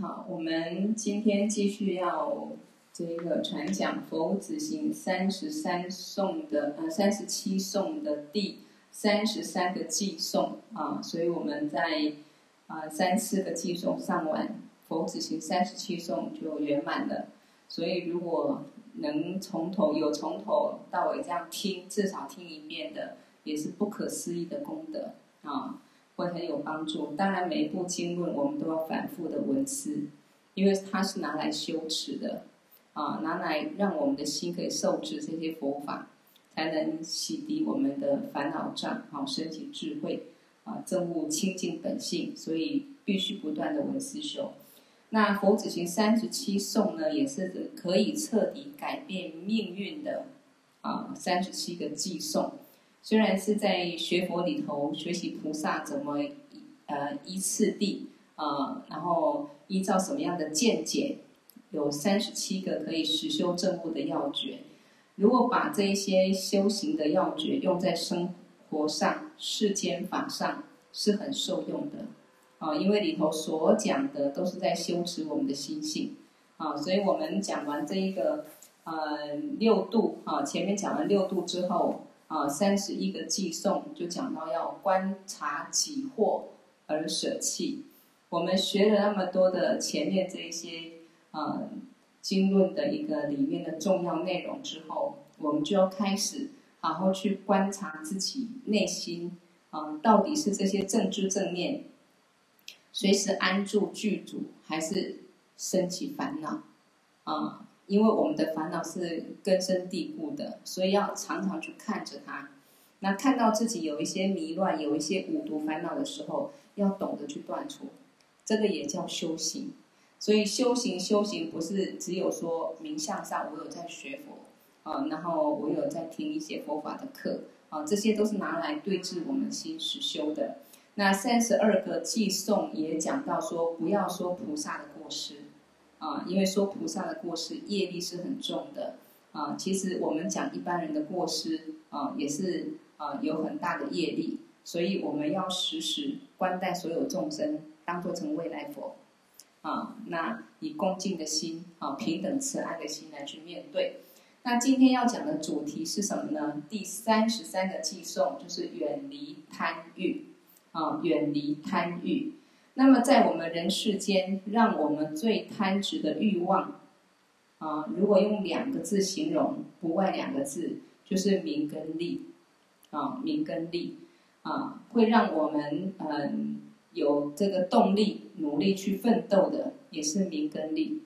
好，我们今天继续要这个传讲佛子行三十三颂的呃三十七颂的第三十三个寄颂啊，所以我们在啊三四个寄颂上完，佛子行三十七颂就圆满了。所以如果能从头有从头到尾这样听，至少听一遍的，也是不可思议的功德啊。会很有帮助。当然，每一部经论我们都要反复的闻思，因为它是拿来修持的，啊，拿来让我们的心可以受持这些佛法，才能洗涤我们的烦恼障，好升起智慧，啊，证悟清净本性。所以必须不断的闻思修。那佛子行三十七颂呢，也是可以彻底改变命运的，啊，三十七个偈颂。虽然是在学佛里头学习菩萨怎么呃依次第呃，然后依照什么样的见解，有三十七个可以实修证悟的要诀。如果把这一些修行的要诀用在生活上、世间法上，是很受用的啊、因为里头所讲的都是在修持我们的心性啊、所以我们讲完这一个呃六度啊、前面讲完六度之后。啊，三十一个寄送就讲到要观察己惑而舍弃。我们学了那么多的前面这一些呃经论的一个里面的重要内容之后，我们就要开始好好去观察自己内心啊，到底是这些正知正念随时安住具足，还是升起烦恼啊？因为我们的烦恼是根深蒂固的，所以要常常去看着它。那看到自己有一些迷乱、有一些五毒烦恼的时候，要懂得去断除，这个也叫修行。所以修行修行不是只有说名相上我有在学佛啊，然后我有在听一些佛法的课啊，这些都是拿来对治我们心实修的。那三十二个偈颂也讲到说，不要说菩萨的过失。啊，因为说菩萨的过失业力是很重的啊。其实我们讲一般人的过失啊，也是啊有很大的业力，所以我们要时时观待所有众生，当作成未来佛啊。那以恭敬的心啊，平等慈爱的心来去面对。那今天要讲的主题是什么呢？第三十三个寄颂就是远离贪欲啊，远离贪欲。那么，在我们人世间，让我们最贪执的欲望，啊，如果用两个字形容，不外两个字，就是名跟利，啊，名跟利，啊，会让我们嗯有这个动力，努力去奋斗的，也是名跟利，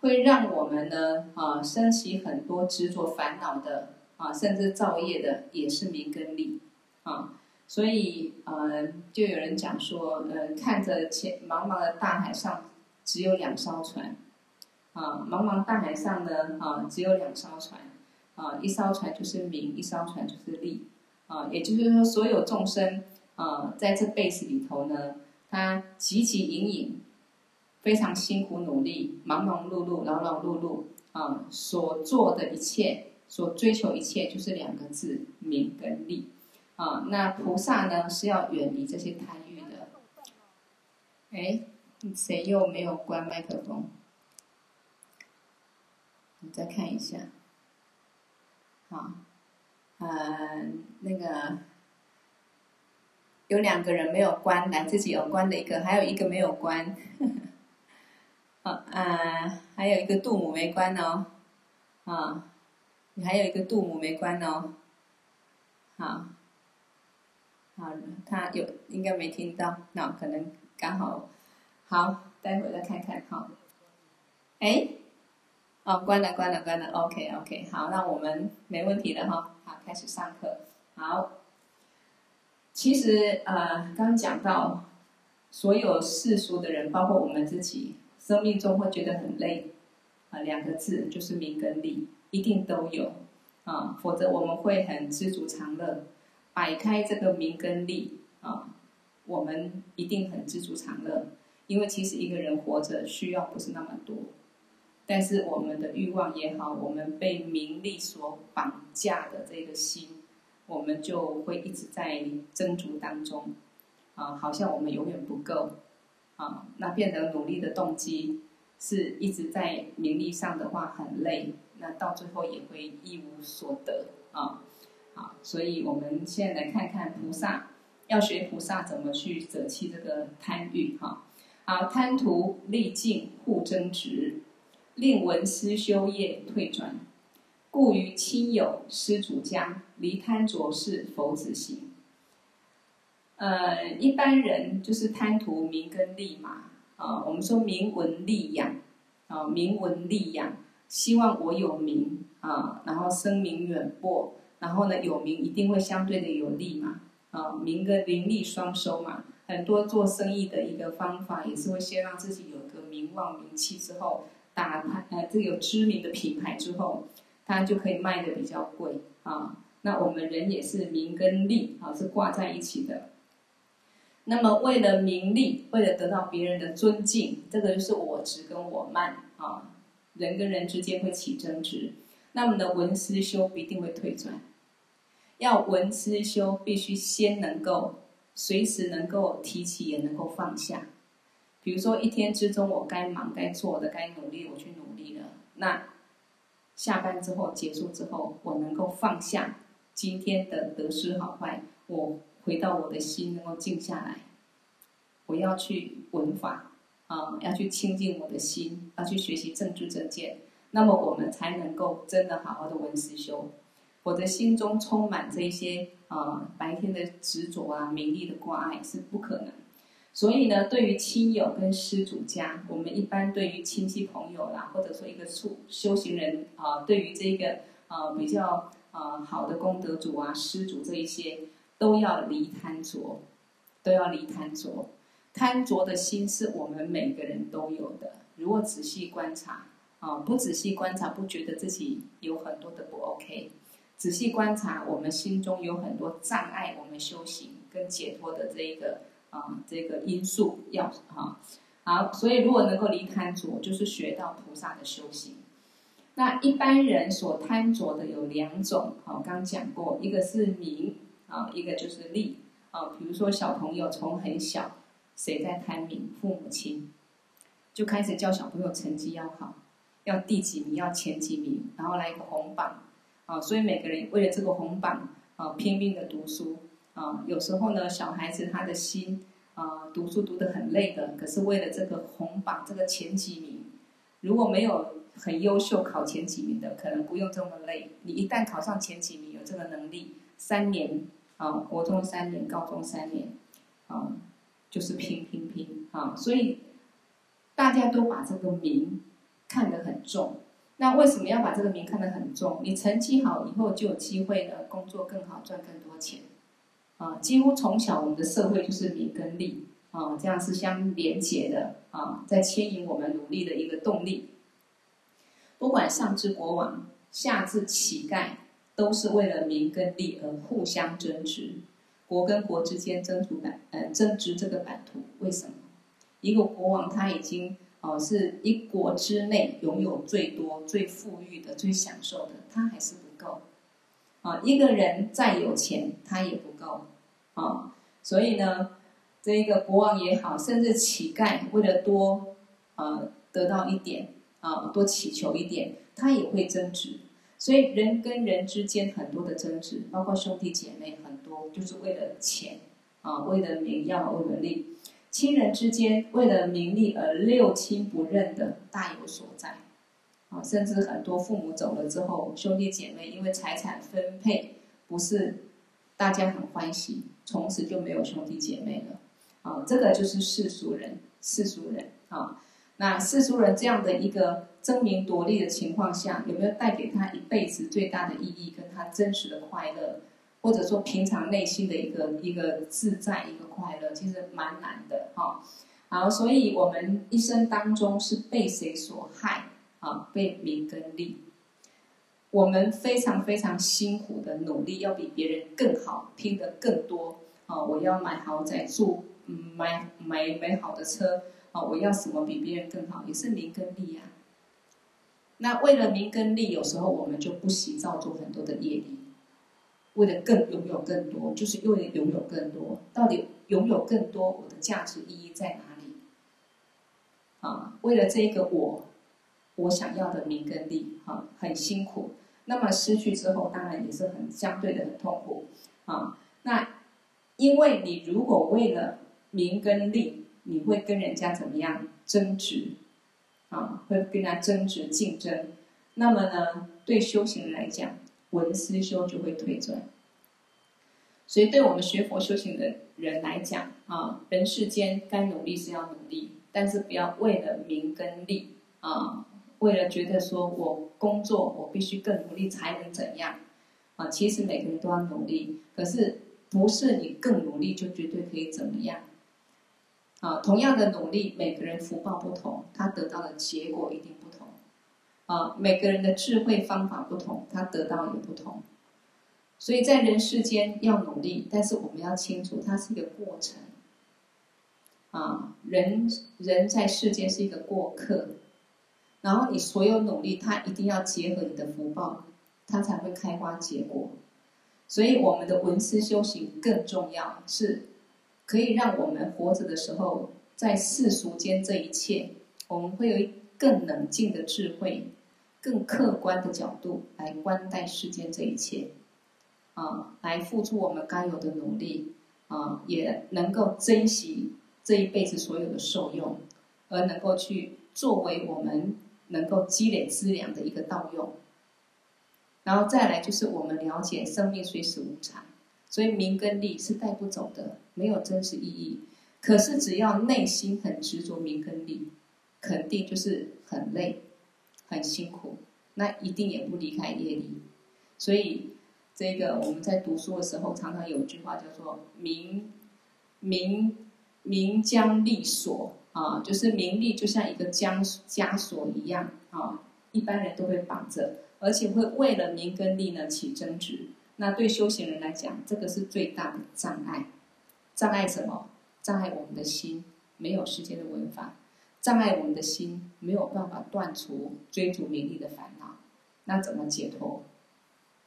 会让我们呢，啊，升起很多执着烦恼的，啊，甚至造业的，也是名跟利，啊。所以，呃，就有人讲说，呃，看着前茫茫的大海上只有两艘船，啊，茫茫大海上呢，啊，只有两艘船，啊，一艘船就是名，一艘船就是利，啊，也就是说，所有众生，啊，在这辈子里头呢，他汲汲营营，非常辛苦努力，忙忙碌碌，劳劳碌碌，啊，所做的一切，所追求一切，就是两个字，名跟利。啊，那菩萨呢是要远离这些贪欲的。哎，谁又没有关麦克风？你再看一下。好，呃，那个有两个人没有关，来自己有关的一个，还有一个没有关。好，啊、还有一个度母没关哦。啊，你还有一个度母没关哦。好。好，他有应该没听到，那可能刚好，好，待会再看看哈。哎，哦，关了，关了，关了，OK，OK，好，那我们没问题了哈，好，开始上课。好，其实呃，刚讲到，所有世俗的人，包括我们自己，生命中会觉得很累，啊，两个字就是名跟利，一定都有啊，否则我们会很知足常乐。摆开这个名跟利啊，我们一定很知足常乐，因为其实一个人活着需要不是那么多，但是我们的欲望也好，我们被名利所绑架的这个心，我们就会一直在争逐当中，啊，好像我们永远不够，啊，那变成努力的动机是一直在名利上的话很累，那到最后也会一无所得啊。好，所以我们现在来看看菩萨要学菩萨怎么去舍弃这个贪欲哈。好，贪图利尽护争执，令闻思修业退转，故于亲友施主家离贪着是佛子行。呃，一般人就是贪图名跟利嘛啊，我们说名闻利养啊，名闻利养，希望我有名啊，然后声名远播。然后呢，有名一定会相对的有利嘛，啊，名跟名利双收嘛。很多做生意的一个方法也是会先让自己有个名望名气之后，打牌呃，这个有知名的品牌之后，它就可以卖的比较贵啊。那我们人也是名跟利啊是挂在一起的。那么为了名利，为了得到别人的尊敬，这个就是我执跟我慢啊，人跟人之间会起争执。那么的文思修不一定会退转，要文思修，必须先能够随时能够提起，也能够放下。比如说一天之中，我该忙该做的、该努力，我去努力了。那下班之后结束之后，我能够放下今天的得失好坏，我回到我的心能够静下来。我要去闻法啊，要去清净我的心，要去学习正知正见。那么我们才能够真的好好的闻思修，我的心中充满这些啊、呃、白天的执着啊、名利的挂碍是不可能。所以呢，对于亲友跟施主家，我们一般对于亲戚朋友啦，或者说一个处修行人啊、对于这个、呃、比较、呃、好的功德主啊、施主这一些，都要离贪着，都要离贪着。贪着的心是我们每个人都有的，如果仔细观察。啊，不仔细观察，不觉得自己有很多的不 OK。仔细观察，我们心中有很多障碍，我们修行跟解脱的这一个啊，这个因素要啊。好，所以如果能够离贪着，就是学到菩萨的修行。那一般人所贪着的有两种，好，刚讲过，一个是名啊，一个就是利啊。比如说小朋友从很小，谁在贪名？父母亲就开始教小朋友成绩要好。要第几名？要前几名，然后来一个红榜，啊，所以每个人为了这个红榜，啊，拼命的读书，啊，有时候呢，小孩子他的心，啊，读书读得很累的，可是为了这个红榜，这个前几名，如果没有很优秀考前几名的，可能不用这么累。你一旦考上前几名，有这个能力，三年，啊，国中三年，高中三年，啊，就是拼拼拼，啊，所以大家都把这个名。看得很重，那为什么要把这个名看得很重？你成绩好以后就有机会呢，工作更好，赚更多钱，啊，几乎从小我们的社会就是名跟利，啊，这样是相连结的，啊，在牵引我们努力的一个动力。不管上至国王，下至乞丐，都是为了名跟利而互相争执，国跟国之间争夺版，呃，争执这个版图。为什么？一个国王他已经。哦，是一国之内拥有最多、最富裕的、最享受的，他还是不够。啊，一个人再有钱，他也不够。啊，所以呢，这一个国王也好，甚至乞丐，为了多，呃，得到一点，啊，多祈求一点，他也会争执。所以人跟人之间很多的争执，包括兄弟姐妹，很多就是为了钱，啊，为了名，要为了利。亲人之间为了名利而六亲不认的大有所在，啊，甚至很多父母走了之后，兄弟姐妹因为财产分配不是大家很欢喜，从此就没有兄弟姐妹了，啊，这个就是世俗人，世俗人啊，那世俗人这样的一个争名夺利的情况下，有没有带给他一辈子最大的意义，跟他真实的快乐？或者说平常内心的一个一个自在一个快乐，其实蛮难的哈。好，所以我们一生当中是被谁所害啊？被名跟利。我们非常非常辛苦的努力，要比别人更好，拼得更多啊！我要买豪宅住，买买买好的车啊！我要什么比别人更好？也是名跟利呀。那为了名跟利，有时候我们就不惜造作很多的业力。为了更拥有更多，就是为拥有更多。到底拥有更多，我的价值意义在哪里？啊，为了这个我，我想要的名跟利，啊，很辛苦。那么失去之后，当然也是很相对的很痛苦，啊，那因为你如果为了名跟利，你会跟人家怎么样争执，啊，会跟人家争执竞争，那么呢，对修行人来讲，文思修就会退转。所以，对我们学佛修行的人来讲，啊，人世间该努力是要努力，但是不要为了名跟利，啊。为了觉得说我工作我必须更努力才能怎样啊？其实每个人都要努力，可是不是你更努力就绝对可以怎么样啊？同样的努力，每个人福报不同，他得到的结果一定啊。每个人的智慧方法不同，他得到也不同。所以在人世间要努力，但是我们要清楚，它是一个过程啊。人人在世间是一个过客。然后你所有努力，它一定要结合你的福报，它才会开花结果。所以我们的文思修行更重要，是可以让我们活着的时候，在世俗间这一切，我们会有更冷静的智慧，更客观的角度来观待世间这一切，啊，来付出我们该有的努力，啊，也能够珍惜这一辈子所有的受用，而能够去作为我们。能够积累资粮的一个道用，然后再来就是我们了解生命虽是无常，所以名跟利是带不走的，没有真实意义。可是只要内心很执着名跟利，肯定就是很累、很辛苦，那一定也不离开业力。所以这个我们在读书的时候，常常有一句话叫做“名名名将利锁”。啊，就是名利就像一个枷枷锁一样啊，一般人都会绑着，而且会为了名跟利呢起争执。那对修行人来讲，这个是最大的障碍。障碍什么？障碍我们的心没有时间的闻法，障碍我们的心没有办法断除追逐名利的烦恼。那怎么解脱？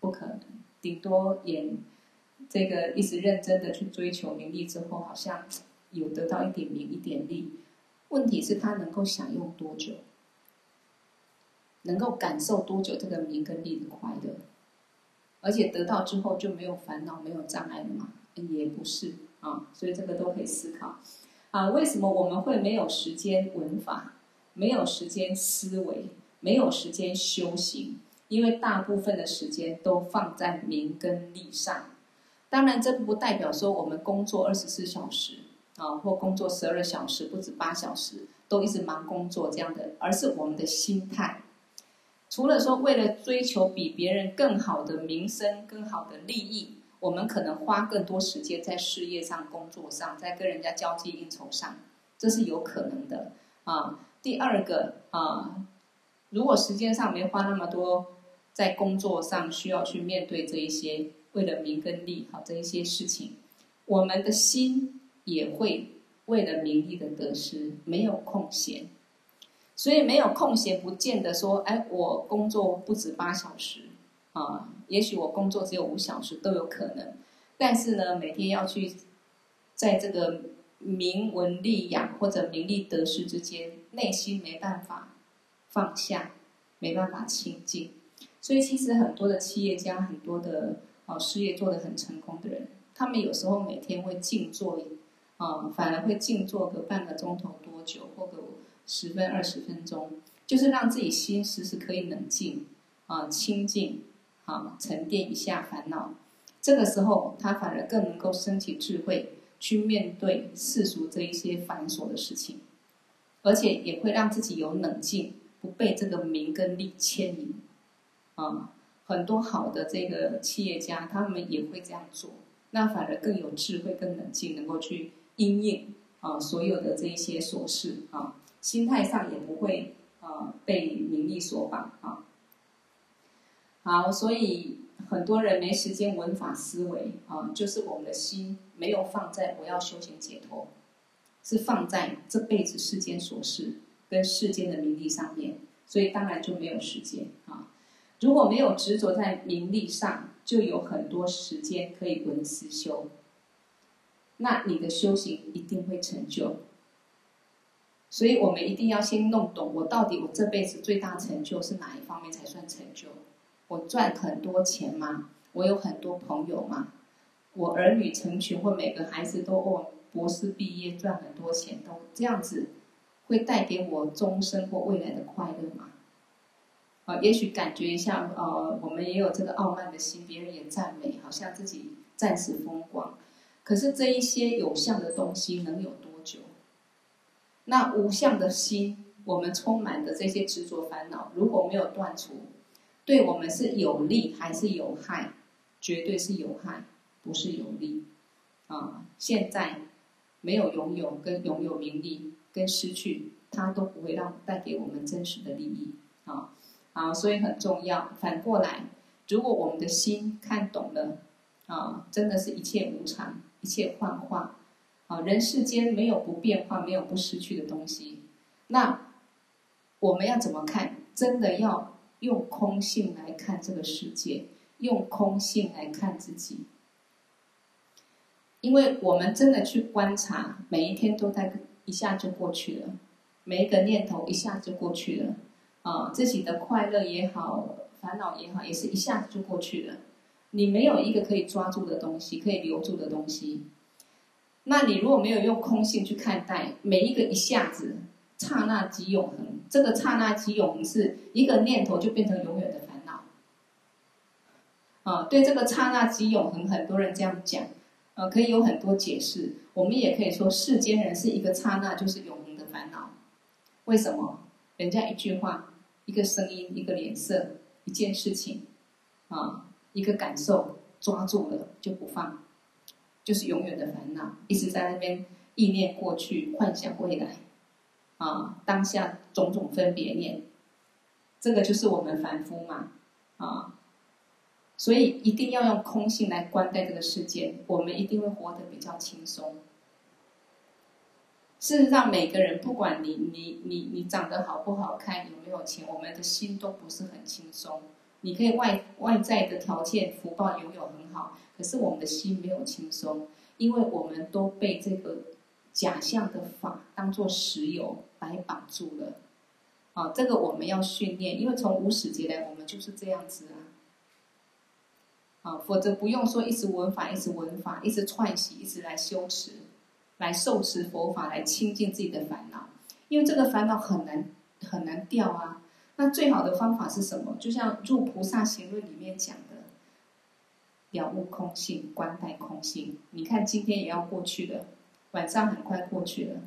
不可能，顶多也这个一直认真的去追求名利之后，好像有得到一点名一点利。问题是他能够享用多久，能够感受多久这个名跟利的快乐，而且得到之后就没有烦恼、没有障碍了吗？也不是啊，所以这个都可以思考啊。为什么我们会没有时间文法，没有时间思维，没有时间修行？因为大部分的时间都放在名跟利上。当然，这不代表说我们工作二十四小时。啊，或工作十二小时，不止八小时，都一直忙工作这样的，而是我们的心态。除了说为了追求比别人更好的名声、更好的利益，我们可能花更多时间在事业上、工作上，在跟人家交际应酬上，这是有可能的啊。第二个啊，如果时间上没花那么多，在工作上需要去面对这一些为了名跟利好这一些事情，我们的心。也会为了名利的得失没有空闲，所以没有空闲不见得说，哎，我工作不止八小时啊，也许我工作只有五小时都有可能。但是呢，每天要去在这个名闻利养或者名利得失之间，内心没办法放下，没办法清净。所以其实很多的企业家，很多的啊事业做得很成功的人，他们有时候每天会静坐。啊，反而会静坐个半个钟头多久，或个十分二十分钟，就是让自己心时时可以冷静，啊，清静，啊，沉淀一下烦恼。这个时候，他反而更能够升起智慧，去面对世俗这一些繁琐的事情，而且也会让自己有冷静，不被这个名跟利牵引。啊，很多好的这个企业家，他们也会这样做，那反而更有智慧、更冷静，能够去。因应啊，所有的这一些琐事啊，心态上也不会啊被名利所绑啊。好，所以很多人没时间闻法思维啊，就是我们的心没有放在我要修行解脱，是放在这辈子世间琐事跟世间的名利上面，所以当然就没有时间啊。如果没有执着在名利上，就有很多时间可以闻思修。那你的修行一定会成就，所以我们一定要先弄懂，我到底我这辈子最大成就是哪一方面才算成就？我赚很多钱吗？我有很多朋友吗？我儿女成群或每个孩子都哦博士毕业赚很多钱，都这样子会带给我终身或未来的快乐吗？啊，也许感觉一下，呃，我们也有这个傲慢的心，别人也赞美，好像自己暂时风光。可是这一些有相的东西能有多久？那无相的心，我们充满的这些执着烦恼，如果没有断除，对我们是有利还是有害？绝对是有害，不是有利。啊，现在没有拥有跟拥有名利跟失去，它都不会让带给我们真实的利益。啊，啊，所以很重要。反过来，如果我们的心看懂了，啊，真的是一切无常。一切幻化，啊，人世间没有不变化，没有不失去的东西。那我们要怎么看？真的要用空性来看这个世界，用空性来看自己。因为我们真的去观察，每一天都在一下就过去了，每一个念头一下就过去了，啊，自己的快乐也好，烦恼也好，也是一下子就过去了。你没有一个可以抓住的东西，可以留住的东西。那你如果没有用空性去看待每一个一下子，刹那即永恒，这个刹那即永恒是一个念头就变成永远的烦恼。啊，对这个刹那即永恒，很多人这样讲，呃，可以有很多解释。我们也可以说，世间人是一个刹那就是永恒的烦恼。为什么？人家一句话、一个声音、一个脸色、一件事情，啊。一个感受抓住了就不放，就是永远的烦恼，一直在那边意念过去，幻想未来，啊，当下种种分别念，这个就是我们凡夫嘛，啊，所以一定要用空性来观待这个世界，我们一定会活得比较轻松。事实上，每个人不管你你你你长得好不好看，有没有钱，我们的心都不是很轻松。你可以外外在的条件福报拥有很好，可是我们的心没有轻松，因为我们都被这个假象的法当作实有来绑住了。啊，这个我们要训练，因为从无始劫来，我们就是这样子啊。啊，否则不用说一直闻法，一直闻法，一直串习，一直来修持，来受持佛法，来清净自己的烦恼，因为这个烦恼很难很难掉啊。那最好的方法是什么？就像《入菩萨行论》里面讲的，了悟空性，观待空性。你看，今天也要过去了，晚上很快过去了。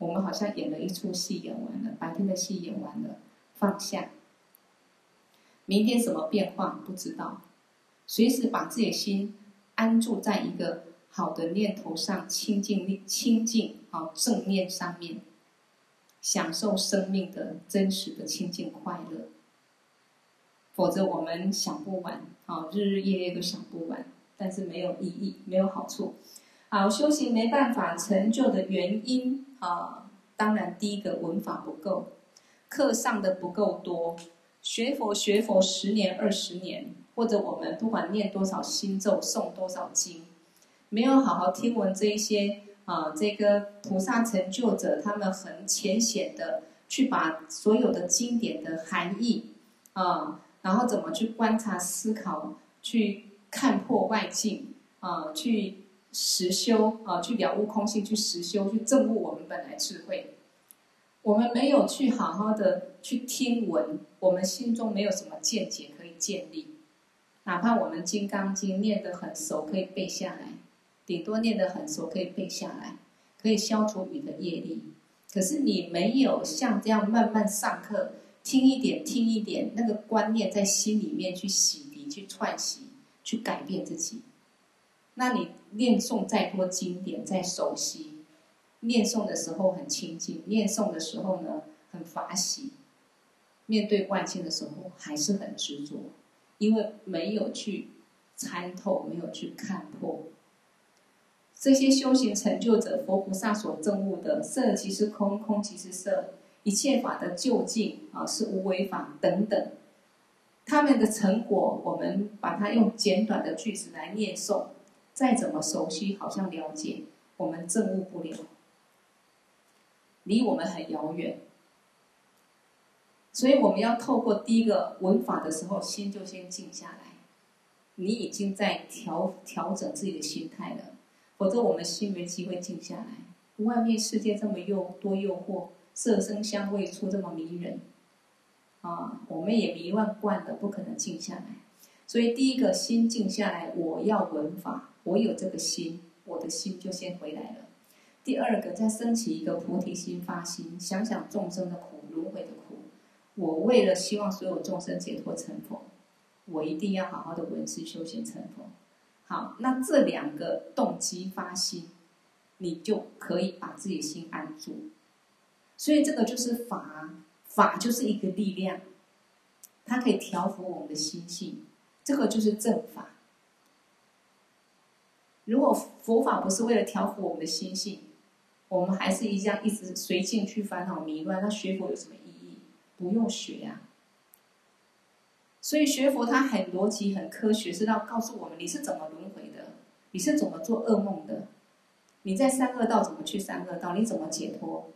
我们好像演了一出戏，演完了，白天的戏演完了，放下。明天什么变化不知道，随时把自己的心安住在一个好的念头上，清净力、清净好正念上面。享受生命的真实的清净快乐，否则我们想不完，啊，日日夜夜都想不完，但是没有意义，没有好处。好，修行没办法成就的原因啊，当然第一个文法不够，课上的不够多，学佛学佛十年二十年，或者我们不管念多少心咒，诵多少经，没有好好听闻这一些。啊，这个菩萨成就者，他们很浅显的去把所有的经典的含义啊，然后怎么去观察、思考、去看破外境啊，去实修啊，去了悟空性，去实修，去证悟我们本来智慧。我们没有去好好的去听闻，我们心中没有什么见解可以建立，哪怕我们《金刚经》念得很熟，可以背下来。顶多念得很熟，可以背下来，可以消除你的业力。可是你没有像这样慢慢上课，听一点，听一点，那个观念在心里面去洗涤、去串习、去改变自己。那你念诵再多经典、再熟悉，念诵的时候很清净，念诵的时候呢很法喜，面对外境的时候还是很执着，因为没有去参透，没有去看破。这些修行成就者，佛菩萨所证悟的色即是空，空即是色，一切法的究竟啊是无为法等等，他们的成果，我们把它用简短的句子来念诵，再怎么熟悉，好像了解，我们证悟不了，离我们很遥远。所以我们要透过第一个闻法的时候，心就先静下来。你已经在调调整自己的心态了，否则我们心没机会静下来。外面世界这么诱多诱惑，色声香味触这么迷人，啊，我们也迷乱惯的，不可能静下来。所以第一个心静下来，我要闻法，我有这个心，我的心就先回来了。第二个，再升起一个菩提心发心，想想众生的苦，轮回的苦。我为了希望所有众生解脱成佛，我一定要好好的闻思修行成佛。好，那这两个动机发心，你就可以把自己心安住。所以这个就是法，法就是一个力量，它可以调伏我们的心性。这个就是正法。如果佛法不是为了调伏我们的心性，我们还是一样一直随境去烦恼迷乱，那学佛有什么意义？不用学呀、啊，所以学佛它很逻辑、很科学，是要告诉我们你是怎么轮回的，你是怎么做噩梦的，你在三恶道怎么去三恶道，你怎么解脱，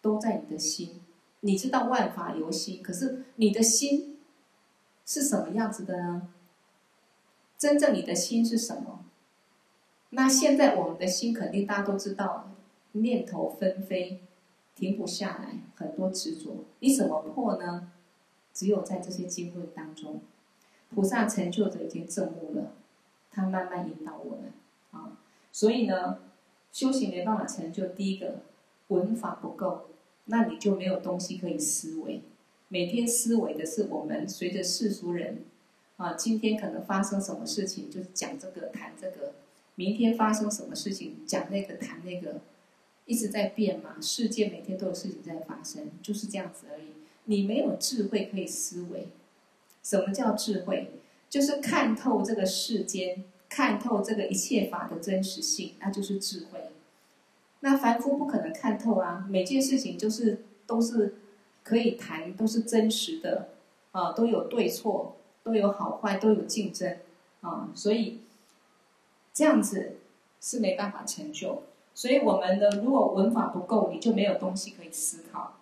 都在你的心。你知道万法由心，可是你的心是什么样子的呢？真正你的心是什么？那现在我们的心肯定大家都知道，念头纷飞。停不下来，很多执着，你怎么破呢？只有在这些经论当中，菩萨成就者已经证悟了，他慢慢引导我们啊。所以呢，修行没办法成就。第一个，文法不够，那你就没有东西可以思维。每天思维的是我们随着世俗人啊，今天可能发生什么事情，就是讲这个谈这个；明天发生什么事情，讲那个谈那个。一直在变嘛，世界每天都有事情在发生，就是这样子而已。你没有智慧可以思维。什么叫智慧？就是看透这个世间，看透这个一切法的真实性，那就是智慧。那凡夫不可能看透啊，每件事情就是都是可以谈，都是真实的啊，都有对错，都有好坏，都有竞争啊，所以这样子是没办法成就。所以，我们呢，如果文法不够，你就没有东西可以思考。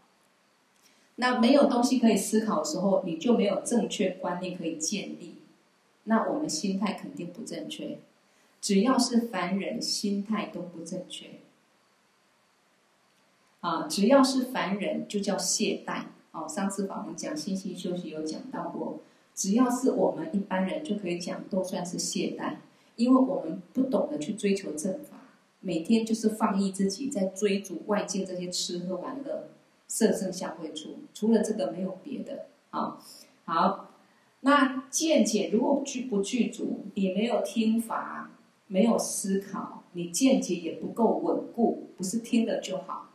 那没有东西可以思考的时候，你就没有正确观念可以建立。那我们心态肯定不正确。只要是凡人，心态都不正确。啊，只要是凡人，就叫懈怠。哦，上次法门讲心性修习有讲到过，只要是我们一般人，就可以讲都算是懈怠，因为我们不懂得去追求正法。每天就是放逸自己，在追逐外界这些吃喝玩乐、色声香味触，除了这个没有别的啊。好，那见解如果具不具足，你没有听法，没有思考，你见解也不够稳固，不是听了就好。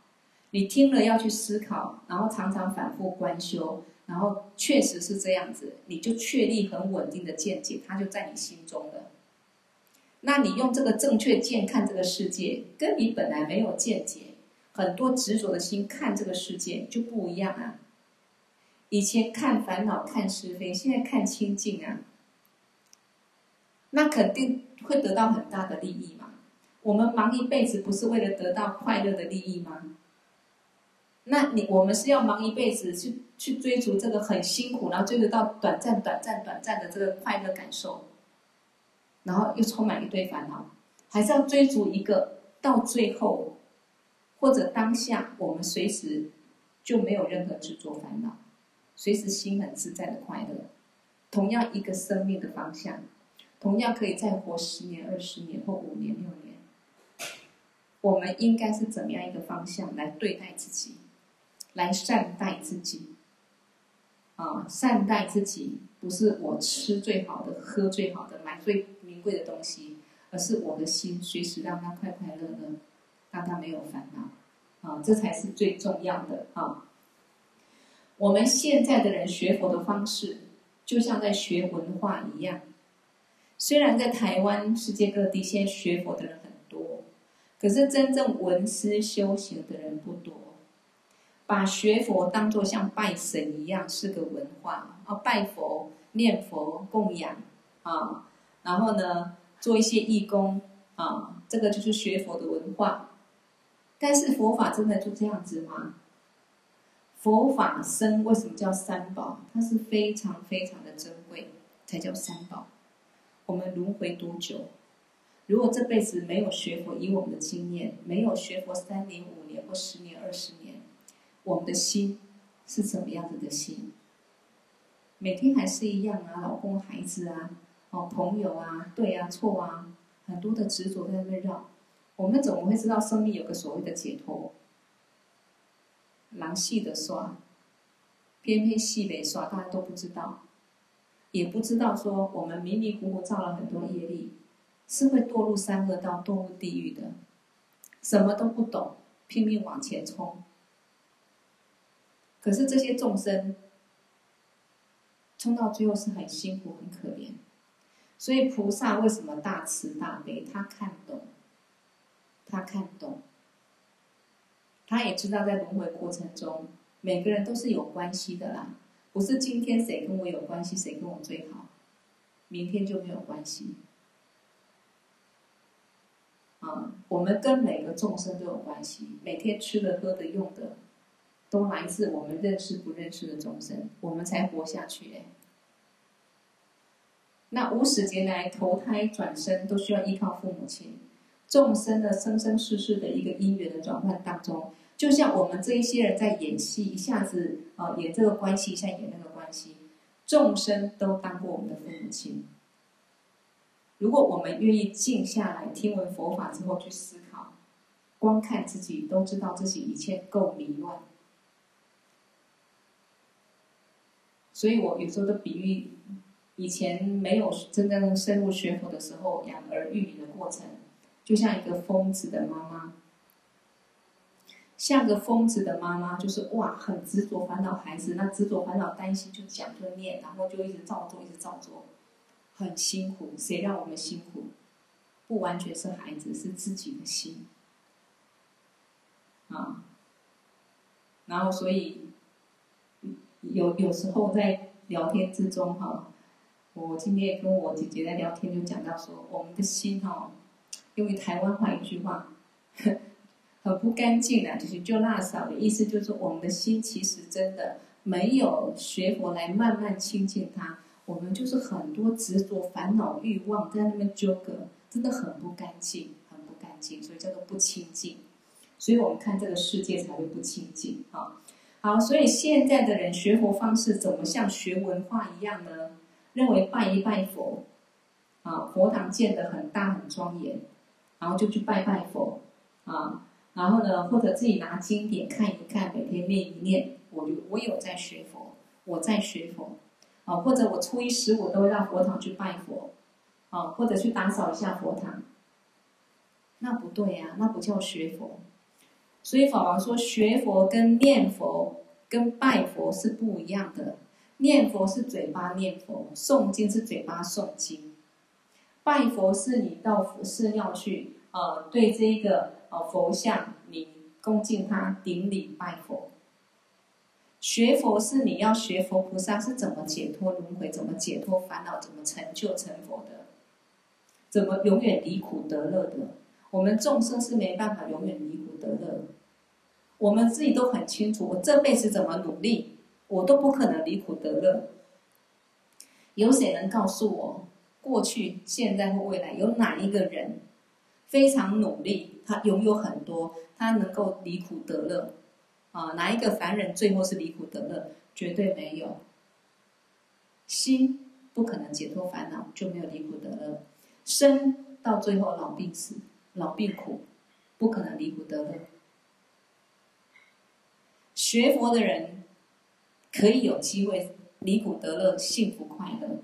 你听了要去思考，然后常常反复观修，然后确实是这样子，你就确立很稳定的见解，它就在你心中了。那你用这个正确见看这个世界，跟你本来没有见解、很多执着的心看这个世界就不一样啊。以前看烦恼、看是非，现在看清净啊，那肯定会得到很大的利益嘛。我们忙一辈子，不是为了得到快乐的利益吗？那你我们是要忙一辈子去去追逐这个很辛苦，然后追得到短暂、短暂、短暂的这个快乐感受。然后又充满一堆烦恼，还是要追逐一个到最后，或者当下，我们随时就没有任何执着烦恼，随时心很自在的快乐。同样一个生命的方向，同样可以再活十年、二十年或五年、六年，我们应该是怎么样一个方向来对待自己，来善待自己？啊，善待自己不是我吃最好的、喝最好的、买最。贵的东西，而是我的心随时让他快快乐乐，让他没有烦恼，啊，这才是最重要的啊。我们现在的人学佛的方式，就像在学文化一样。虽然在台湾、世界各地现在学佛的人很多，可是真正闻思修行的人不多。把学佛当作像拜神一样，是个文化啊，拜佛、念佛、供养啊。然后呢，做一些义工啊，这个就是学佛的文化。但是佛法真的就这样子吗？佛法僧为什么叫三宝？它是非常非常的珍贵，才叫三宝。我们轮回多久？如果这辈子没有学佛，以我们的经验，没有学佛三年、五年或十年、二十年，我们的心是什么样子的心？每天还是一样啊，老公、孩子啊，哦，朋友啊，对啊，错啊，很多的执着在那边绕。我们怎么会知道生命有个所谓的解脱？狼戏的耍，偏偏戏没耍，大家都不知道，也不知道说我们迷迷糊糊造了很多业力，是会堕入三恶道、堕入地狱的。什么都不懂，拼命往前冲。可是这些众生，冲到最后是很辛苦、很可怜。所以菩萨为什么大慈大悲？他看懂，他看懂。他也知道，在轮回过程中，每个人都是有关系的啦，不是今天谁跟我有关系，谁跟我最好，明天就没有关系。啊，我们跟每个众生都有关系，每天吃的、喝的、用的，都来自我们认识不认识的众生，我们才活下去哎。那无始劫来投胎转生，都需要依靠父母亲。众生的生生世世的一个因缘的转换当中，就像我们这一些人在演戏，一下子啊、演这个关系，一下演那个关系，众生都当过我们的父母亲。如果我们愿意静下来听闻佛法之后去思考，光看自己都知道自己一切够迷乱。所以我有时候都比喻，以前没有真正深入学佛的时候，养儿育女的过程。就像一个疯子的妈妈，像个疯子的妈妈，就是哇，很执着烦恼孩子，那执着烦恼担心就讲就念，然后就一直照做，一直照做，很辛苦。谁让我们辛苦？不完全是孩子，是自己的心啊。然后，所以有有时候在聊天之中哈，我今天也跟我姐姐在聊天，就讲到说，我们的心哈。用于台湾话一句话，很不干净啊，就是就那少的意思，就是我们的心其实真的没有学佛来慢慢亲近它，我们就是很多执着、烦恼、欲望在那边纠葛，真的很不干净，很不干净，所以叫做不清净。所以我们看这个世界才会不清净啊。好，所以现在的人学佛方式怎么像学文化一样呢？认为拜一拜佛，啊，佛堂建得很大很庄严。然后就去拜拜佛，啊，然后呢，或者自己拿经典看一看，每天念一念，我我有在学佛，我在学佛，啊，或者我初一十五都会到佛堂去拜佛，啊，或者去打扫一下佛堂，那不对呀，啊，那不叫学佛。所以法王说，学佛跟念佛跟拜佛是不一样的，念佛是嘴巴念佛，诵经是嘴巴诵经。拜佛是你到佛寺庙去，呃，对这一个呃佛像，你恭敬他，顶礼拜佛。学佛是你要学佛菩萨是怎么解脱轮回，怎么解脱烦恼，怎么成就成佛的，怎么永远离苦得乐的。我们众生是没办法永远离苦得乐，我们自己都很清楚，我这辈子怎么努力，我都不可能离苦得乐。有谁能告诉我？过去、现在或未来，有哪一个人非常努力，他拥有很多，他能够离苦得乐？啊，哪一个凡人最后是离苦得乐？绝对没有。心不可能解脱烦恼，就没有离苦得乐。生到最后老病死、老病苦，不可能离苦得乐。学佛的人可以有机会离苦得乐，幸福快乐。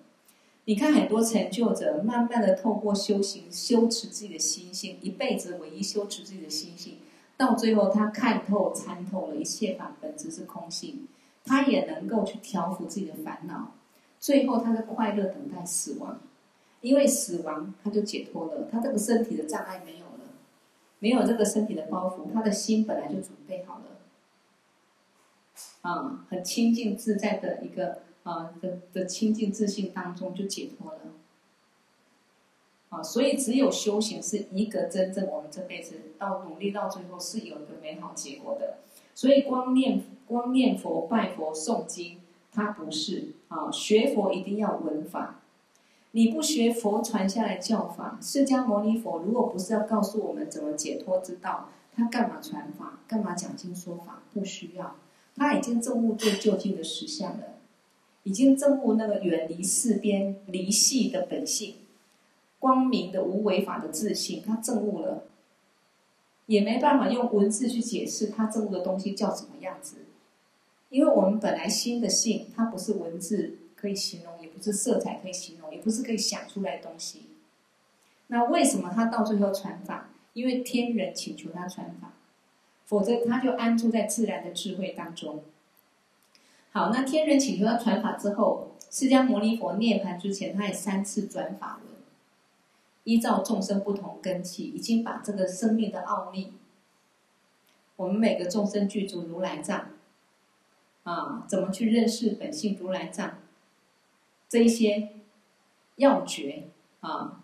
你看，很多成就者，慢慢的透过修行，修持自己的心性，一辈子唯一修持自己的心性，到最后他看透、参透了一切法本质是空性，他也能够去调伏自己的烦恼，最后他的快乐等待死亡，因为死亡他就解脱了，他这个身体的障碍没有了，没有这个身体的包袱，他的心本来就准备好了，啊，很清净自在的一个。啊的的清净自信当中就解脱了，啊，所以只有修行是一个真正我们这辈子到努力到最后是有一个美好结果的。所以光念光念佛、拜佛、诵经，它不是啊。学佛一定要闻法，你不学佛传下来教法，释迦牟尼佛如果不是要告诉我们怎么解脱之道，他干嘛传法？干嘛讲经说法？不需要，他已经证悟最究竟的实相了，已经证悟那个远离四边离系的本性，光明的无为法的自性，他证悟了。也没办法用文字去解释他证悟的东西叫什么样子，因为我们本来心的性，它不是文字可以形容，也不是色彩可以形容，也不是可以想出来的东西。那为什么他到最后传法？因为天人请求他传法，否则他就安住在自然的智慧当中。好，那天人请求他传法之后，释迦牟尼佛涅槃之前，他也三次转法轮。依照众生不同根器，已经把这个生命的奥秘，我们每个众生具足如来藏，啊，怎么去认识本性如来藏，这一些要诀啊，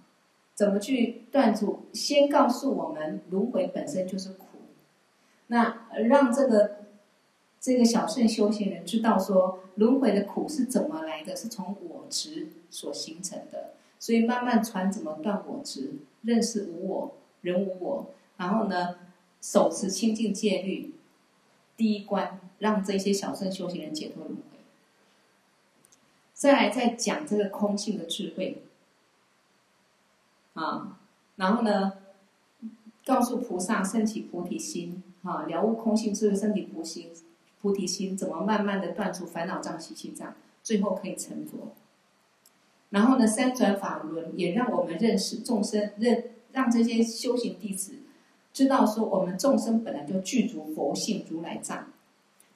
怎么去断除？先告诉我们轮回本身就是苦，那让这个这个小圣修行人知道说，轮回的苦是怎么来的，是从我执所形成的。所以慢慢传怎么断我执，认识无我，人无我，然后呢，手持清净戒律，第一关让这些小乘修行人解脱轮回。再来再讲这个空性的智慧，啊，然后呢，告诉菩萨升起菩提心，啊，了悟空性智慧，身体菩提菩提心，怎么慢慢的断除烦恼障、习气障，最后可以成佛。然后呢，三转法轮也让我们认识众生，认让这些修行弟子知道说，我们众生本来就具足佛性如来藏，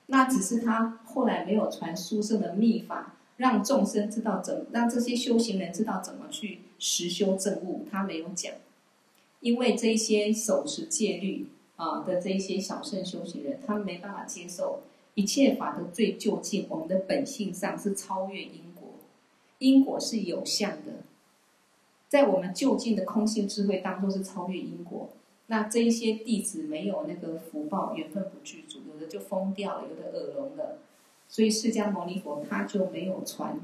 那只是他后来没有传殊胜的秘法，让众生知道怎，让这些修行人知道怎么去实修证悟，他没有讲，因为这些手持戒律啊的这一些小乘修行人，他们没办法接受一切法的最究竟，我们的本性上是超越因果。因果是有相的，在我们就近的空性智慧当中是超越因果。那这一些弟子没有那个福报，缘分不具足，有的就疯掉了，有的耳聋了。所以释迦牟尼佛他就没有传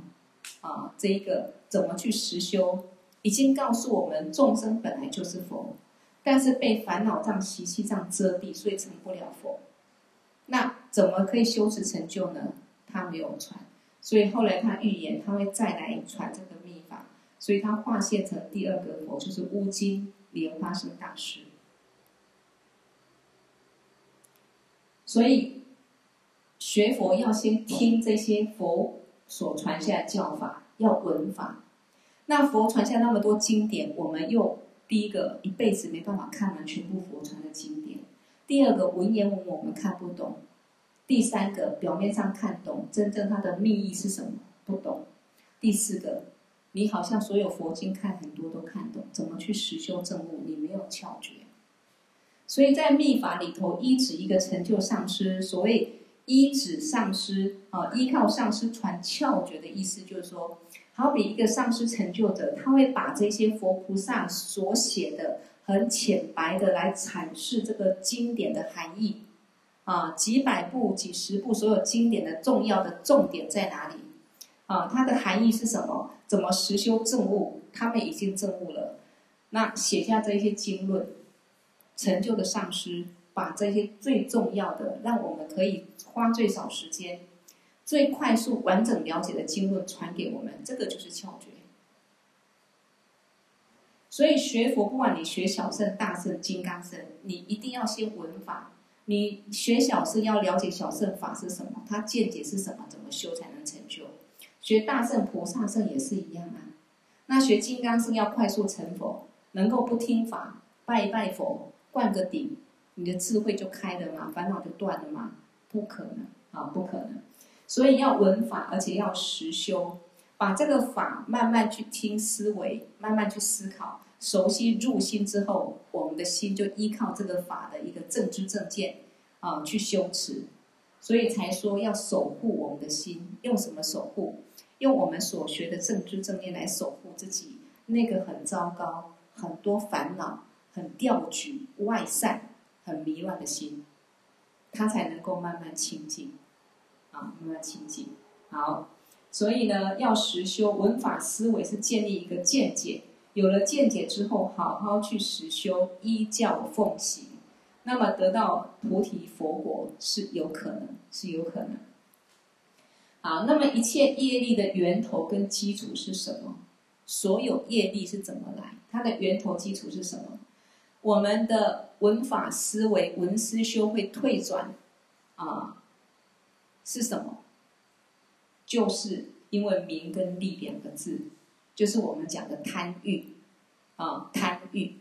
啊，这一个怎么去实修，已经告诉我们众生本来就是佛，但是被烦恼障、习气障遮蔽，所以成不了佛。那怎么可以修持成就呢？他没有传。所以后来他预言他会再来传这个秘法，所以他化现成第二个佛，就是乌金莲花生大师。所以学佛要先听这些佛所传下的教法，要闻法。那佛传下那么多经典，我们又第一个一辈子没办法看完全部佛传的经典，第二个文言文我们看不懂。第三个，表面上看懂，真正它的密意是什么不懂。第四个，你好像所有佛经看很多都看懂，怎么去实修证悟，你没有窍诀。所以在密法里头，一指一个成就上师，所谓依止上师啊，依靠上师传窍诀的意思，就是说，好比一个上师成就者，他会把这些佛菩萨所写的很浅白的来阐释这个经典的含义。啊，几百部、几十部，所有经典的重要的重点在哪里？啊，它的含义是什么？怎么实修证悟？他们已经证悟了。那写下这些经论，成就的上师，把这些最重要的，让我们可以花最少时间、最快速、完整了解的经论传给我们，这个就是窍诀。所以学佛，不管你学小圣、大圣、金刚圣，你一定要先闻法。你学小圣要了解小圣法是什么，它见解是什么，怎么修才能成就？学大圣菩萨圣也是一样啊。那学金刚圣要快速成佛，能够不听法，拜一拜佛，灌个顶，你的智慧就开了嘛？烦恼就断了嘛？不可能啊，不可能。所以要闻法，而且要实修，把这个法慢慢去听思维，慢慢去思考。熟悉入心之后，我们的心就依靠这个法的一个正知正见啊去修持，所以才说要守护我们的心。用什么守护？用我们所学的正知正念来守护自己。那个很糟糕很多烦恼、很掉举、外散、很迷乱的心，他才能够慢慢清净，啊，慢慢清净。好，所以呢，要实修文法思维是建立一个见解，有了见解之后，好好去实修，依教奉行，那么得到菩提佛果是有可能，是有可能。好，那么一切业力的源头跟基础是什么？所有业力是怎么来？它的源头基础是什么？我们的文法思维、文思修会退转，啊，是什么？就是因为名跟利两个字，就是我们讲的贪欲，啊，贪欲，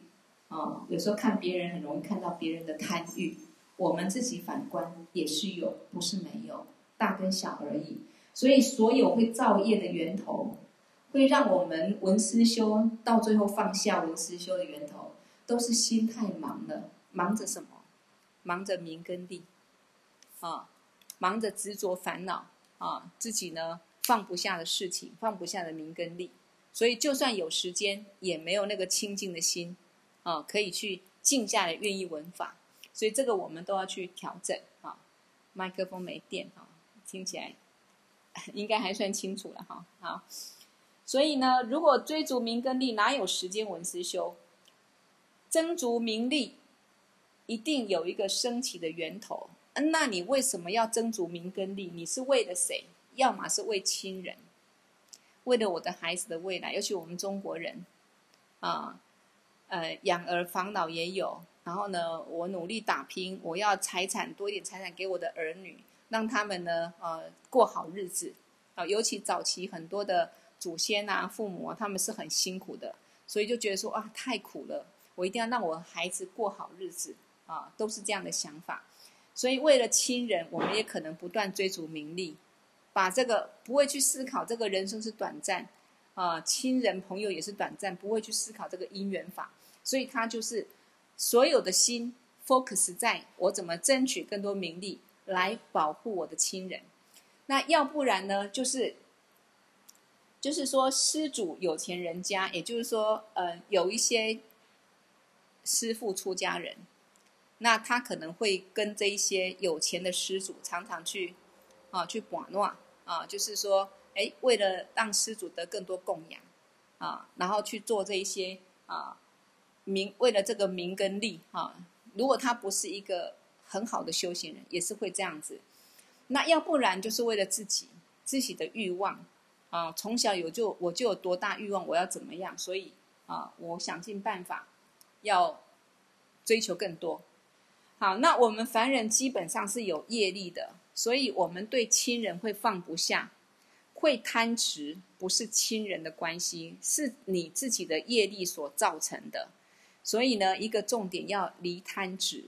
啊，有时候看别人很容易看到别人的贪欲，我们自己反观也是有，不是没有，大跟小而已。所以，所有会造业的源头，会让我们文思修到最后放下文思修的源头，都是心太忙了，忙着什么？忙着名跟利，啊，忙着执着烦恼。啊，自己呢放不下的事情，放不下的名跟利，所以就算有时间，也没有那个清净的心，啊，可以去静下来愿意闻法，所以这个我们都要去调整啊。麦克风没电啊，听起来 应该还算清楚了哈。好，所以呢，如果追逐名跟利，哪有时间闻思修？争逐名利，一定有一个升起的源头。那你为什么要争逐名跟利？你是为了谁？要么是为亲人，为了我的孩子的未来。尤其我们中国人，啊，呃，养儿防老也有。然后呢，我努力打拼，我要财产多一点，财产给我的儿女，让他们呢，呃，过好日子。啊，尤其早期很多的祖先啊、父母啊，他们是很辛苦的，所以就觉得说啊，太苦了，我一定要让我孩子过好日子啊，都是这样的想法。所以，为了亲人，我们也可能不断追逐名利，把这个不会去思考这个人生是短暂，啊，亲人朋友也是短暂，不会去思考这个因缘法，所以他就是所有的心 focus 在我怎么争取更多名利来保护我的亲人。那要不然呢，就是就是说施主有钱人家，也就是说，呃，有一些师父出家人。那他可能会跟这一些有钱的施主常常去，啊，去玩闹啊，就是说，哎，为了让施主得更多供养，啊，然后去做这一些啊名，为了这个名跟利啊，如果他不是一个很好的修行人，也是会这样子。那要不然就是为了自己自己的欲望啊，从小有就我就有多大欲望，我要怎么样，所以啊，我想尽办法要追求更多。好，那我们凡人基本上是有业力的，所以我们对亲人会放不下，会贪执，不是亲人的关系，是你自己的业力所造成的。所以呢，一个重点要离贪执。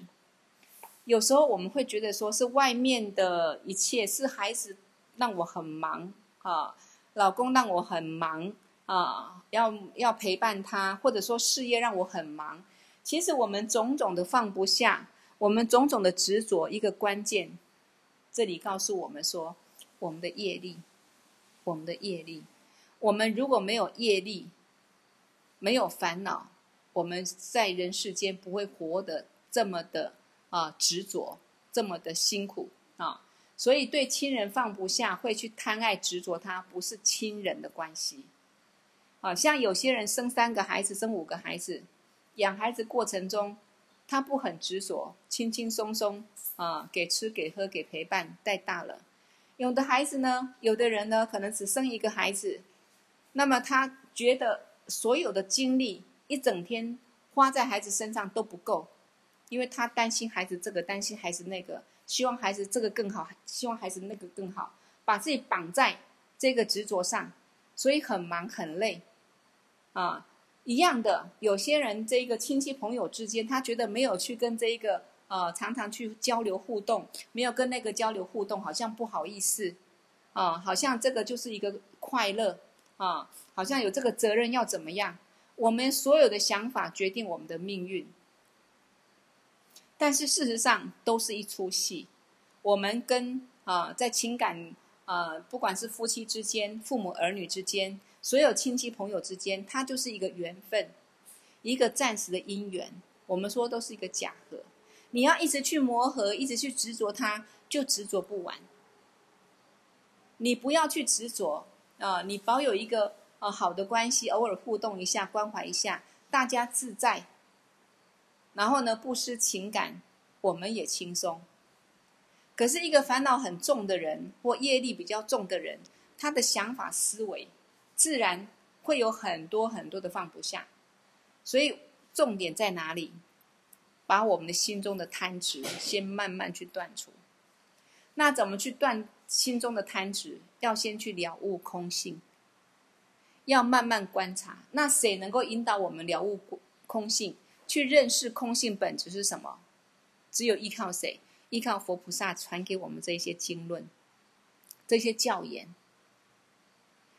有时候我们会觉得说是外面的一切，是孩子让我很忙啊，老公让我很忙啊，要要陪伴他，或者说事业让我很忙。其实我们种种的放不下。我们种种的执着，一个关键，这里告诉我们说，我们的业力，我们的业力，我们如果没有业力，没有烦恼，我们在人世间不会活得这么的啊执着，这么的辛苦啊。所以对亲人放不下，会去贪爱执着他，不是亲人的关系。啊，像有些人生三个孩子，生五个孩子，养孩子过程中。他不很执着，轻轻松松啊，给吃给喝给陪伴带大了。有的孩子呢，有的人呢，可能只生一个孩子，那么他觉得所有的精力一整天花在孩子身上都不够，因为他担心孩子这个，担心孩子那个，希望孩子这个更好，希望孩子那个更好，把自己绑在这个执着上，所以很忙很累，啊。一样的，有些人这个亲戚朋友之间，他觉得没有去跟这一个呃常常去交流互动，没有跟那个交流互动，好像不好意思啊、好像这个就是一个快乐啊、好像有这个责任要怎么样？我们所有的想法决定我们的命运，但是事实上都是一出戏。我们跟啊、在情感、呃，不管是夫妻之间、父母儿女之间。所有亲戚朋友之间，它就是一个缘分，一个暂时的因缘，我们说都是一个假合。你要一直去磨合，一直去执着它，就执着不完。你不要去执着啊、呃，你保有一个呃好的关系，偶尔互动一下，关怀一下，大家自在。然后呢，不失情感，我们也轻松。可是，一个烦恼很重的人，或业力比较重的人，他的想法思维，自然会有很多很多的放不下。所以，重点在哪里？把我们的心中的贪执先慢慢去断除。那怎么去断心中的贪执？要先去了悟空性，要慢慢观察。那谁能够引导我们了悟空性？去认识空性本质是什么？只有依靠谁？依靠佛菩萨传给我们这些经论，这些教言。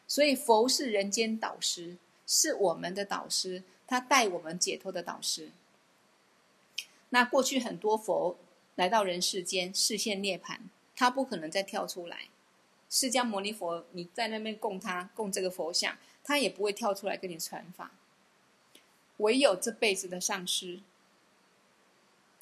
所以佛是人间导师，是我们的导师，他带我们解脱的导师。那过去很多佛来到人世间，示现涅槃，他不可能再跳出来。释迦牟尼佛，你在那边供他，供这个佛像，他也不会跳出来跟你传法。唯有这辈子的上师，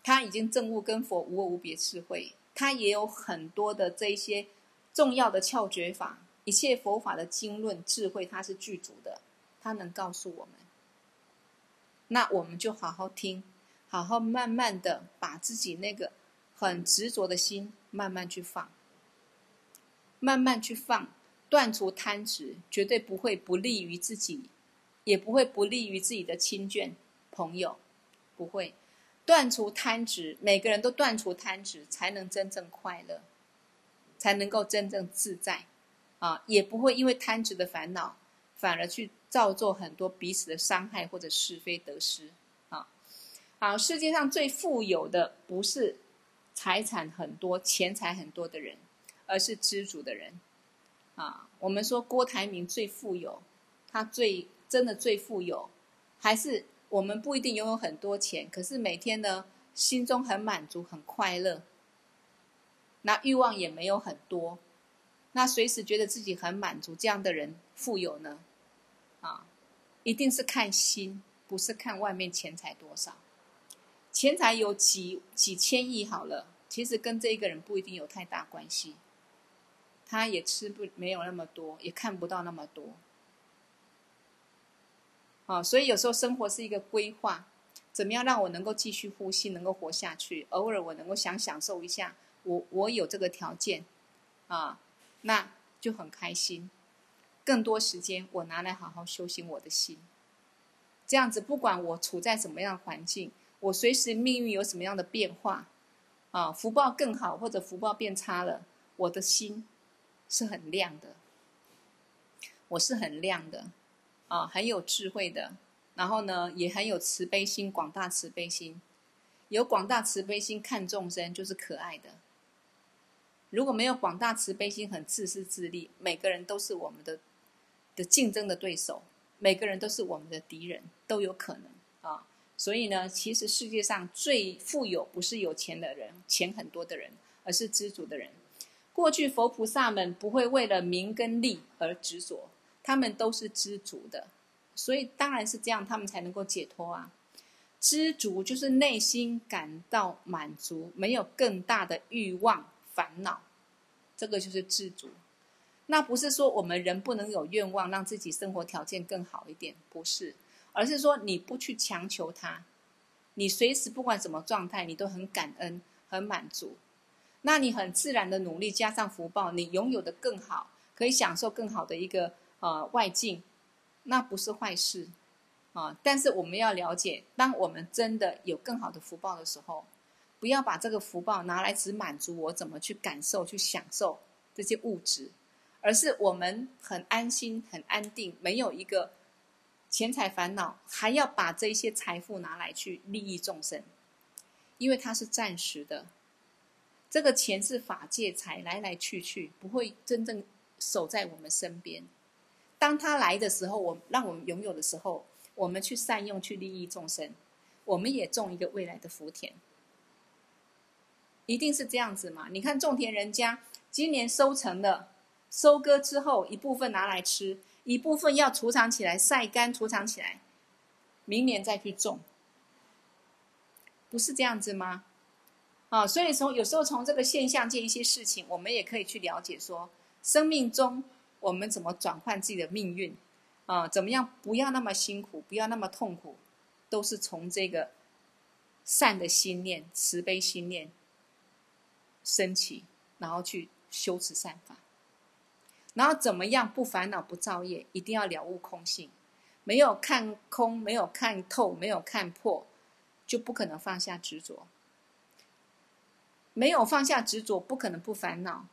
他已经证悟跟佛无二无别智慧，他也有很多的这一些重要的窍诀法，一切佛法的经论智慧，他是具足的，他能告诉我们。那我们就好好听，好好慢慢的把自己那个很执着的心慢慢去放，慢慢去放，断除贪执，绝对不会不利于自己。也不会不利于自己的亲眷朋友，不会断除贪执。每个人都断除贪执，才能真正快乐，才能够真正自在，啊，也不会因为贪执的烦恼，反而去造作很多彼此的伤害或者是非得失，啊，好，世界上最富有的不是财产很多、钱财很多的人，而是知足的人，啊，我们说郭台铭最富有，他最。真的最富有，还是我们不一定拥有很多钱，可是每天呢，心中很满足、很快乐，那欲望也没有很多，那随时觉得自己很满足，这样的人富有呢？啊，一定是看心，不是看外面钱财多少。钱财有几几千亿好了，其实跟这一个人不一定有太大关系，他也吃不没有那么多，也看不到那么多。啊，所以有时候生活是一个规划，怎么样让我能够继续呼吸，能够活下去？偶尔我能够想享受一下，我我有这个条件，啊，那就很开心。更多时间我拿来好好修行我的心，这样子不管我处在什么样环境，我随时命运有什么样的变化，啊，福报更好或者福报变差了，我的心是很亮的，我是很亮的。啊，很有智慧的，然后呢，也很有慈悲心，广大慈悲心，有广大慈悲心看众生就是可爱的。如果没有广大慈悲心，很自私自利，每个人都是我们的的竞争的对手，每个人都是我们的敌人，都有可能啊。所以呢，其实世界上最富有不是有钱的人，钱很多的人，而是知足的人。过去佛菩萨们不会为了名跟利而执着。他们都是知足的，所以当然是这样，他们才能够解脱啊。知足就是内心感到满足，没有更大的欲望烦恼，这个就是知足。那不是说我们人不能有愿望，让自己生活条件更好一点，不是，而是说你不去强求它，你随时不管什么状态，你都很感恩、很满足。那你很自然的努力加上福报，你拥有的更好，可以享受更好的一个。啊、外境，那不是坏事，啊，但是我们要了解，当我们真的有更好的福报的时候，不要把这个福报拿来只满足我怎么去感受、去享受这些物质，而是我们很安心、很安定，没有一个钱财烦恼，还要把这些财富拿来去利益众生，因为它是暂时的，这个钱是法界财，来来去去，不会真正守在我们身边。当他来的时候，我让我们拥有的时候，我们去善用，去利益众生，我们也种一个未来的福田，一定是这样子嘛？你看种田人家今年收成了，收割之后一部分拿来吃，一部分要储藏起来晒干，储藏起来，明年再去种，不是这样子吗？啊，所以从有时候从这个现象界一些事情，我们也可以去了解说，生命中我们怎么转换自己的命运，啊，怎么样不要那么辛苦，不要那么痛苦，都是从这个善的心念、慈悲心念升起，然后去修持善法，然后怎么样不烦恼不造业，一定要了悟空性，没有看空，没有看透，没有看破，就不可能放下执着。没有放下执着，不可能不烦恼；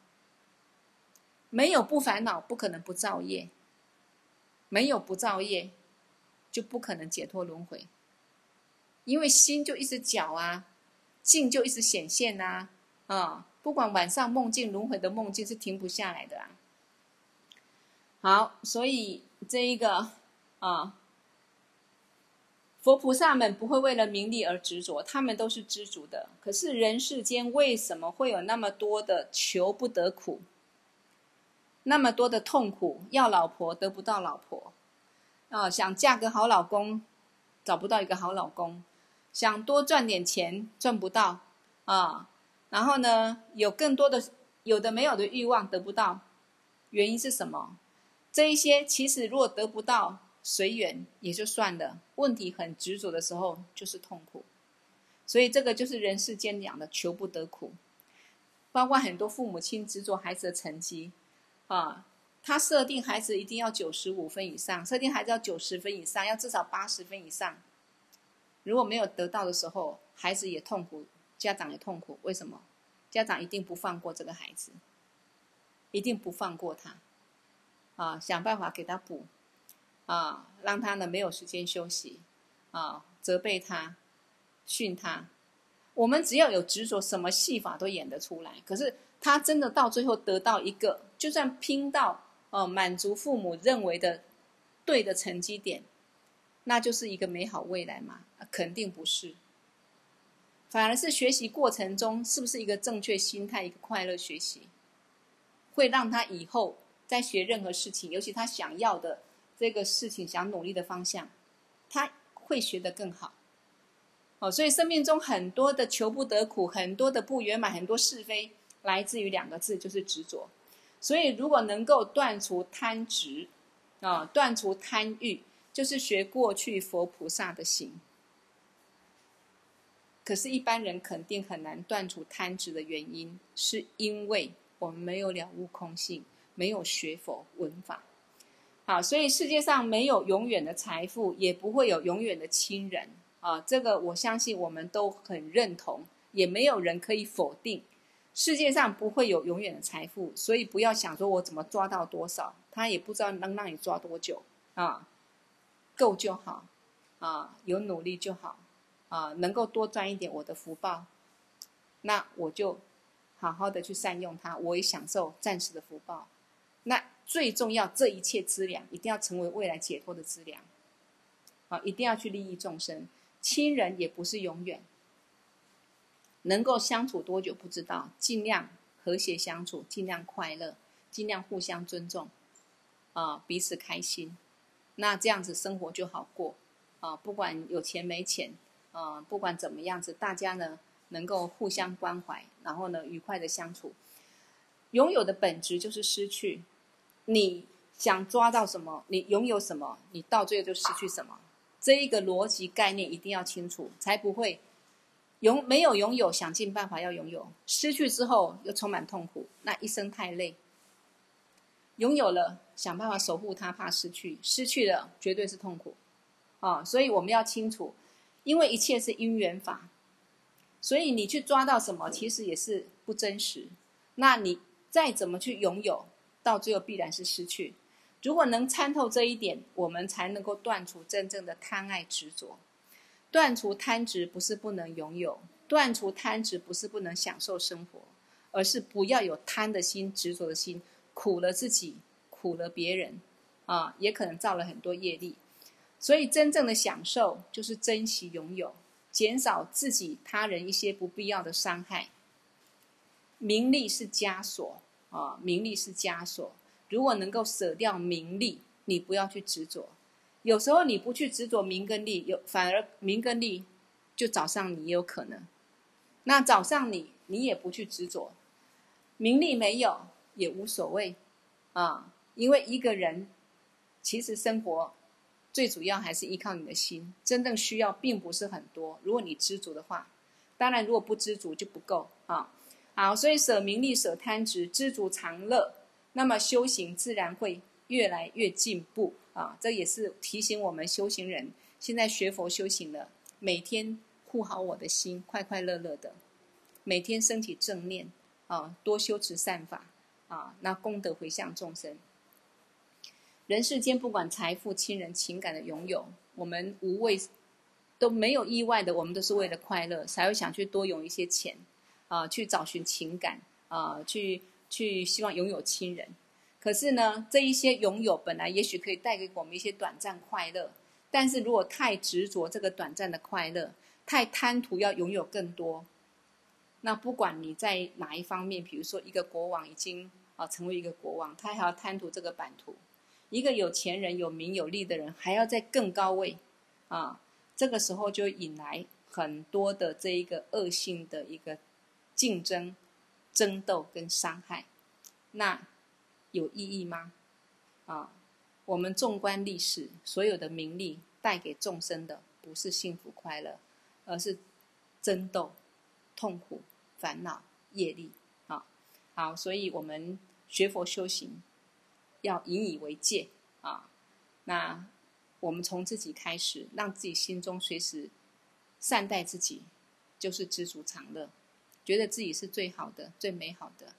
没有不烦恼，不可能不造业；没有不造业，就不可能解脱轮回。因为心就一直搅啊，境就一直显现呐，啊，啊，不管晚上梦境轮回的梦境是停不下来的啊。好，所以这一个啊。佛菩萨们不会为了名利而执着，他们都是知足的。可是人世间为什么会有那么多的求不得苦，那么多的痛苦？要老婆得不到老婆，啊，想嫁个好老公，找不到一个好老公，想多赚点钱赚不到，啊，然后呢，有更多的有的没有的欲望得不到，原因是什么？这一些其实如果得不到。随缘也就算了，问题很执着的时候就是痛苦，所以这个就是人世间讲的求不得苦。包括很多父母亲执着孩子的成绩，啊，他设定孩子一定要九十五分以上，设定孩子要九十分以上，要至少八十分以上。如果没有得到的时候，孩子也痛苦，家长也痛苦。为什么？家长一定不放过这个孩子，一定不放过他，啊，想办法给他补。啊，让他呢没有时间休息，啊，责备他，训他。我们只要有执着，什么戏法都演得出来。可是他真的到最后得到一个，就算拼到哦、满足父母认为的对的成绩点，那就是一个美好未来嘛？肯定不是。反而是学习过程中是不是一个正确心态，一个快乐学习，会让他以后在学任何事情，尤其他想要的。这个事情想努力的方向，他会学得更好。哦，所以生命中很多的求不得苦，很多的不圆满，很多是非，来自于两个字，就是执着。所以，如果能够断除贪执，啊，断除贪欲，就是学过去佛菩萨的行。可是，一般人肯定很难断除贪执的原因，是因为我们没有了悟空性，没有学佛闻法。好，所以世界上没有永远的财富，也不会有永远的亲人啊！这个我相信我们都很认同，也没有人可以否定。世界上不会有永远的财富，所以不要想说我怎么抓到多少，他也不知道能让你抓多久啊，够就好啊，有努力就好啊，能够多赚一点我的福报，那我就好好的去善用它，我也享受暂时的福报，那。最重要，这一切资粮一定要成为未来解脱的资粮，啊，一定要去利益众生。亲人也不是永远，能够相处多久不知道，尽量和谐相处，尽量快乐，尽量互相尊重，啊，彼此开心，那这样子生活就好过，啊，不管有钱没钱，啊，不管怎么样子，大家呢能够互相关怀，然后呢愉快的相处。拥有的本质就是失去。你想抓到什么，你拥有什么，你到最后就失去什么。这一个逻辑概念一定要清楚，才不会拥没有拥有，想尽办法要拥有，失去之后又充满痛苦，那一生太累。拥有了，想办法守护它，怕失去；失去了，绝对是痛苦。啊，所以我们要清楚，因为一切是因缘法，所以你去抓到什么，其实也是不真实。那你再怎么去拥有，到最后必然是失去。如果能参透这一点，我们才能够断除真正的贪爱执着。断除贪执不是不能拥有，断除贪执不是不能享受生活，而是不要有贪的心、执着的心，苦了自己，苦了别人，啊，也可能造了很多业力。所以，真正的享受就是珍惜拥有，减少自己、他人一些不必要的伤害。名利是枷锁。啊，名利是枷锁。如果能够舍掉名利，你不要去执着，有时候你不去执着名跟利，有反而名跟利就找上你也有可能。那找上你，你也不去执着，名利没有也无所谓啊，因为一个人其实生活最主要还是依靠你的心，真正需要并不是很多。如果你知足的话，当然如果不知足就不够啊。好，所以舍名利、舍贪执，知足常乐，那么修行自然会越来越进步啊！这也是提醒我们修行人，现在学佛修行了，每天护好我的心，快快乐乐的，每天升起正念啊，多修持善法啊，那功德回向众生。人世间不管财富、亲人、情感的拥有，我们无畏都没有意外的，我们都是为了快乐，才会想去多用一些钱。啊，去找寻情感啊，去去希望拥有亲人。可是呢，这一些拥有本来也许可以带给我们一些短暂快乐，但是如果太执着这个短暂的快乐，太贪图要拥有更多，那不管你在哪一方面，比如说一个国王已经啊成为一个国王，他还要贪图这个版图；一个有钱人、有名有利的人，还要在更高位啊，这个时候就引来很多的这一个恶性的一个。竞争、争斗跟伤害，那有意义吗？啊，我们纵观历史，所有的名利带给众生的不是幸福快乐，而是争斗、痛苦、烦恼、业力。啊，好，所以我们学佛修行要引以为戒啊。那我们从自己开始，让自己心中随时善待自己，就是知足常乐。觉得自己是最好的、最美好的，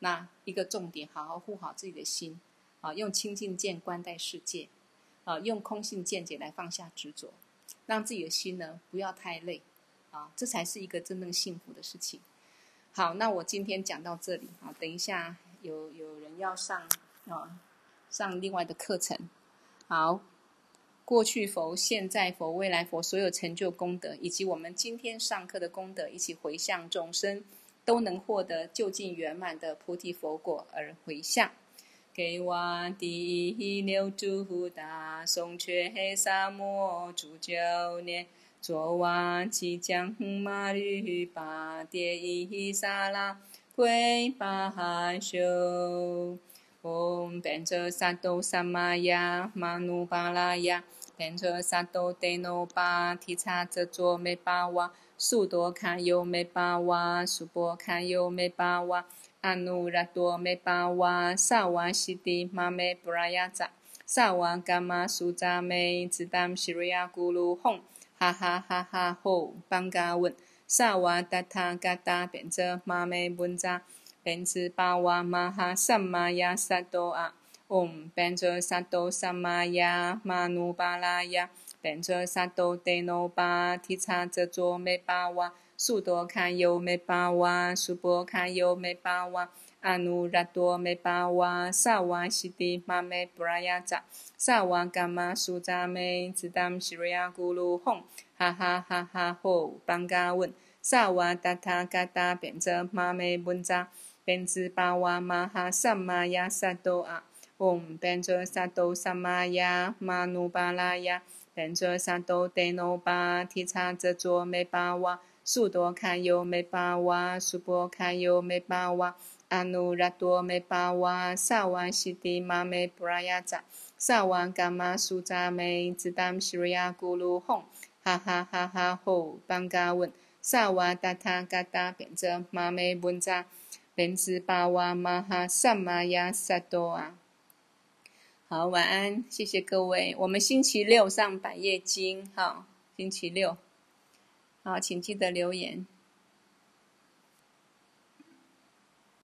那一个重点，好好护好自己的心，啊，用清净见观待世界，啊，用空性见解来放下执着，让自己的心呢不要太累，啊，这才是一个真正幸福的事情。好，那我今天讲到这里，啊，等一下有有人要上啊，上另外的课程，好。过去佛、现在佛、未来佛所有成就功德，以及我们今天上课的功德，一起回向众生，都能获得究竟圆满的菩提佛果而回向。给我第六度大颂却萨摩主九年，作瓦吉将马律巴迭伊萨拉归巴修。唵，班卓萨埵萨玛呀，玛努巴拉呀，班卓萨埵德那巴提叉遮卓美巴哇，苏多卡尤美巴哇，苏波卡尤美巴哇，阿努拉多美巴哇，萨瓦西迪玛美布拉雅扎，萨瓦伽玛苏扎美，兹当西瑞亚咕噜吽，哈哈哈哈吼，邦嘎稳，萨瓦达他嘎达班卓玛美文扎。班智巴哇玛哈萨玛呀萨多啊，唵，班卓萨埵萨玛呀，玛努巴拉呀，班卓萨埵德那巴提叉遮卓美巴哇，苏多卡尤美巴哇，苏波卡尤美巴哇，阿努拉多美巴哇，萨玛雅，萨瓦伽玛苏扎美，兹当西瑞亚咕噜吽，哈，萨瓦达他嘎达班卓玛美文扎。班智巴哇玛哈萨玛呀萨多啊，唵，班卓萨埵萨玛雅，玛努巴拉呀，班卓萨多德那巴提叉遮卓美巴哇，苏多卡尤美巴哇，苏波卡尤美巴哇，阿努拉多美巴哇，萨瓦西迪玛美布拉雅扎，萨瓦伽玛苏扎美，兹当西瑞亚咕噜吽，哈哈哈哈吼，邦嘎稳，萨瓦达他嘎达班卓玛美文扎。莲智巴哇玛哈萨玛亚萨多啊，好，晚安，谢谢各位。我们星期六上百夜经，哈，星期六，好，请记得留言。